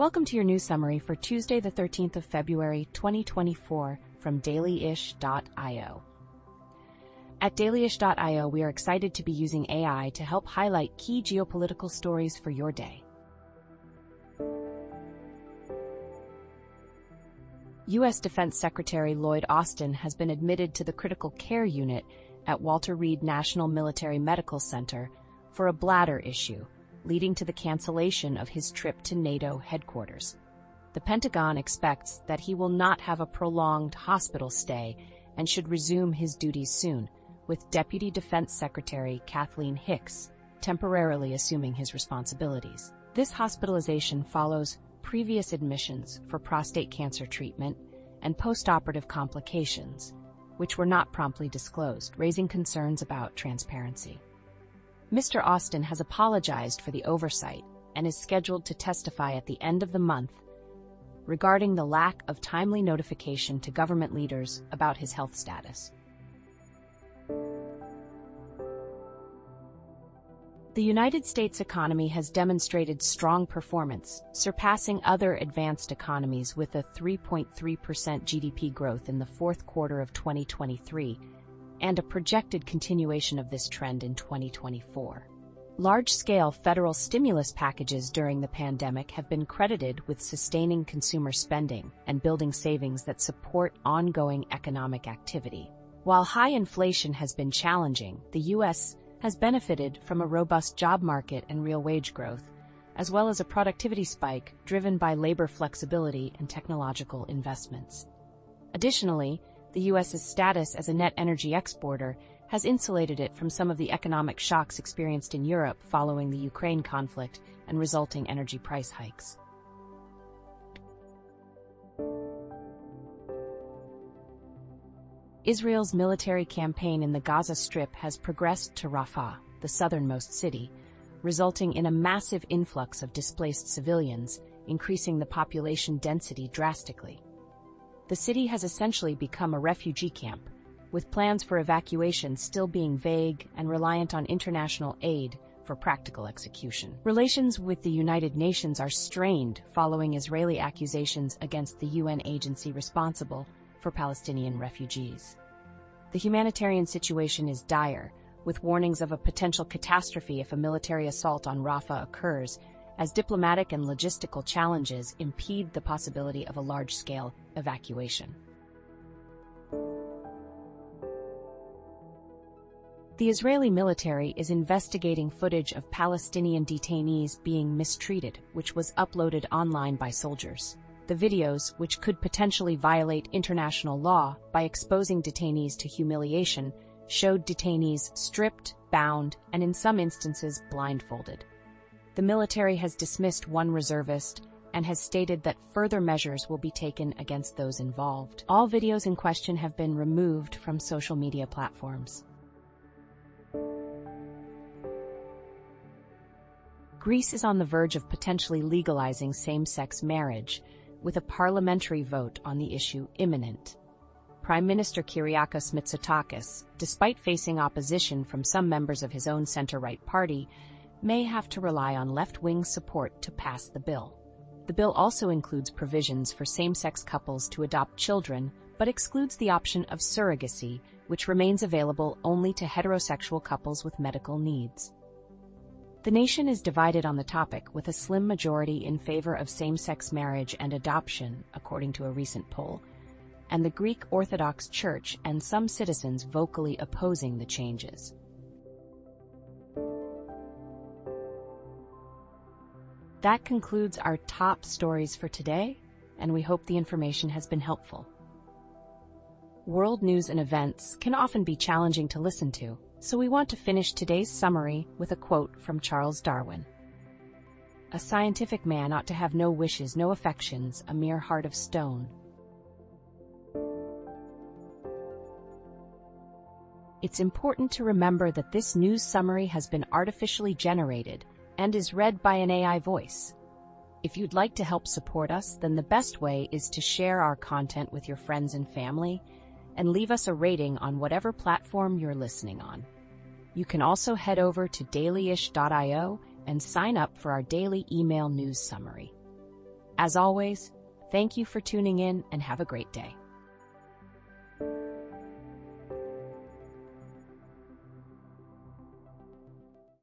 Welcome to your news summary for Tuesday, the 13th of February, 2024, from dailyish.io. At dailyish.io, we are excited to be using AI to help highlight key geopolitical stories for your day. U.S. Defense Secretary Lloyd Austin has been admitted to the critical care unit at Walter Reed National Military Medical Center for a bladder issue, leading to the cancellation of his trip to NATO headquarters. The Pentagon expects that he will not have a prolonged hospital stay and should resume his duties soon, with Deputy Defense Secretary Kathleen Hicks temporarily assuming his responsibilities. This hospitalization follows previous admissions for prostate cancer treatment and postoperative complications, which were not promptly disclosed, raising concerns about transparency. Mr. Austin has apologized for the oversight and is scheduled to testify at the end of the month regarding the lack of timely notification to government leaders about his health status. The United States economy has demonstrated strong performance, surpassing other advanced economies with a 3.3% GDP growth in the fourth quarter of 2023 and a projected continuation of this trend in 2024. Large-scale federal stimulus packages during the pandemic have been credited with sustaining consumer spending and building savings that support ongoing economic activity. While high inflation has been challenging, the U.S has benefited from a robust job market and real wage growth, as well as a productivity spike driven by labor flexibility and technological investments. Additionally, the U.S.'s status as a net energy exporter has insulated it from some of the economic shocks experienced in Europe following the Ukraine conflict and resulting energy price hikes. Israel's military campaign in the Gaza Strip has progressed to Rafah, the southernmost city, resulting in a massive influx of displaced civilians, increasing the population density drastically. The city has essentially become a refugee camp, with plans for evacuation still being vague and reliant on international aid for practical execution. Relations with the United Nations are strained following Israeli accusations against the UN agency responsible for Palestinian refugees. The humanitarian situation is dire, with warnings of a potential catastrophe if a military assault on Rafah occurs, as diplomatic and logistical challenges impede the possibility of a large-scale evacuation. The Israeli military is investigating footage of Palestinian detainees being mistreated, which was uploaded online by soldiers the videos, which could potentially violate international law by exposing detainees to humiliation, showed detainees stripped, bound, and in some instances blindfolded. The military has dismissed one reservist and has stated that further measures will be taken against those involved. All videos in question have been removed from social media platforms. Greece is on the verge of potentially legalizing same-sex marriage, with a parliamentary vote on the issue imminent. Prime Minister Kyriakos Mitsotakis, despite facing opposition from some members of his own center-right party, may have to rely on left-wing support to pass the bill. The bill also includes provisions for same-sex couples to adopt children, but excludes the option of surrogacy, which remains available only to heterosexual couples with medical needs. The nation is divided on the topic, with a slim majority in favor of same-sex marriage and adoption, according to a recent poll, and the Greek Orthodox Church and some citizens vocally opposing the changes. That concludes our top stories for today, and we hope the information has been helpful. World news and events can often be challenging to listen to, so we want to finish today's summary with a quote from Charles Darwin. A scientific man ought to have no wishes, no affections, a mere heart of stone. It's important to remember that this news summary has been artificially generated and is read by an AI voice. If you'd like to help support us, then the best way is to share our content with your friends and family and leave us a rating on whatever platform you're listening on. You can also head over to dailyish.io and sign up for our daily email news summary. As always, thank you for tuning in and have a great day.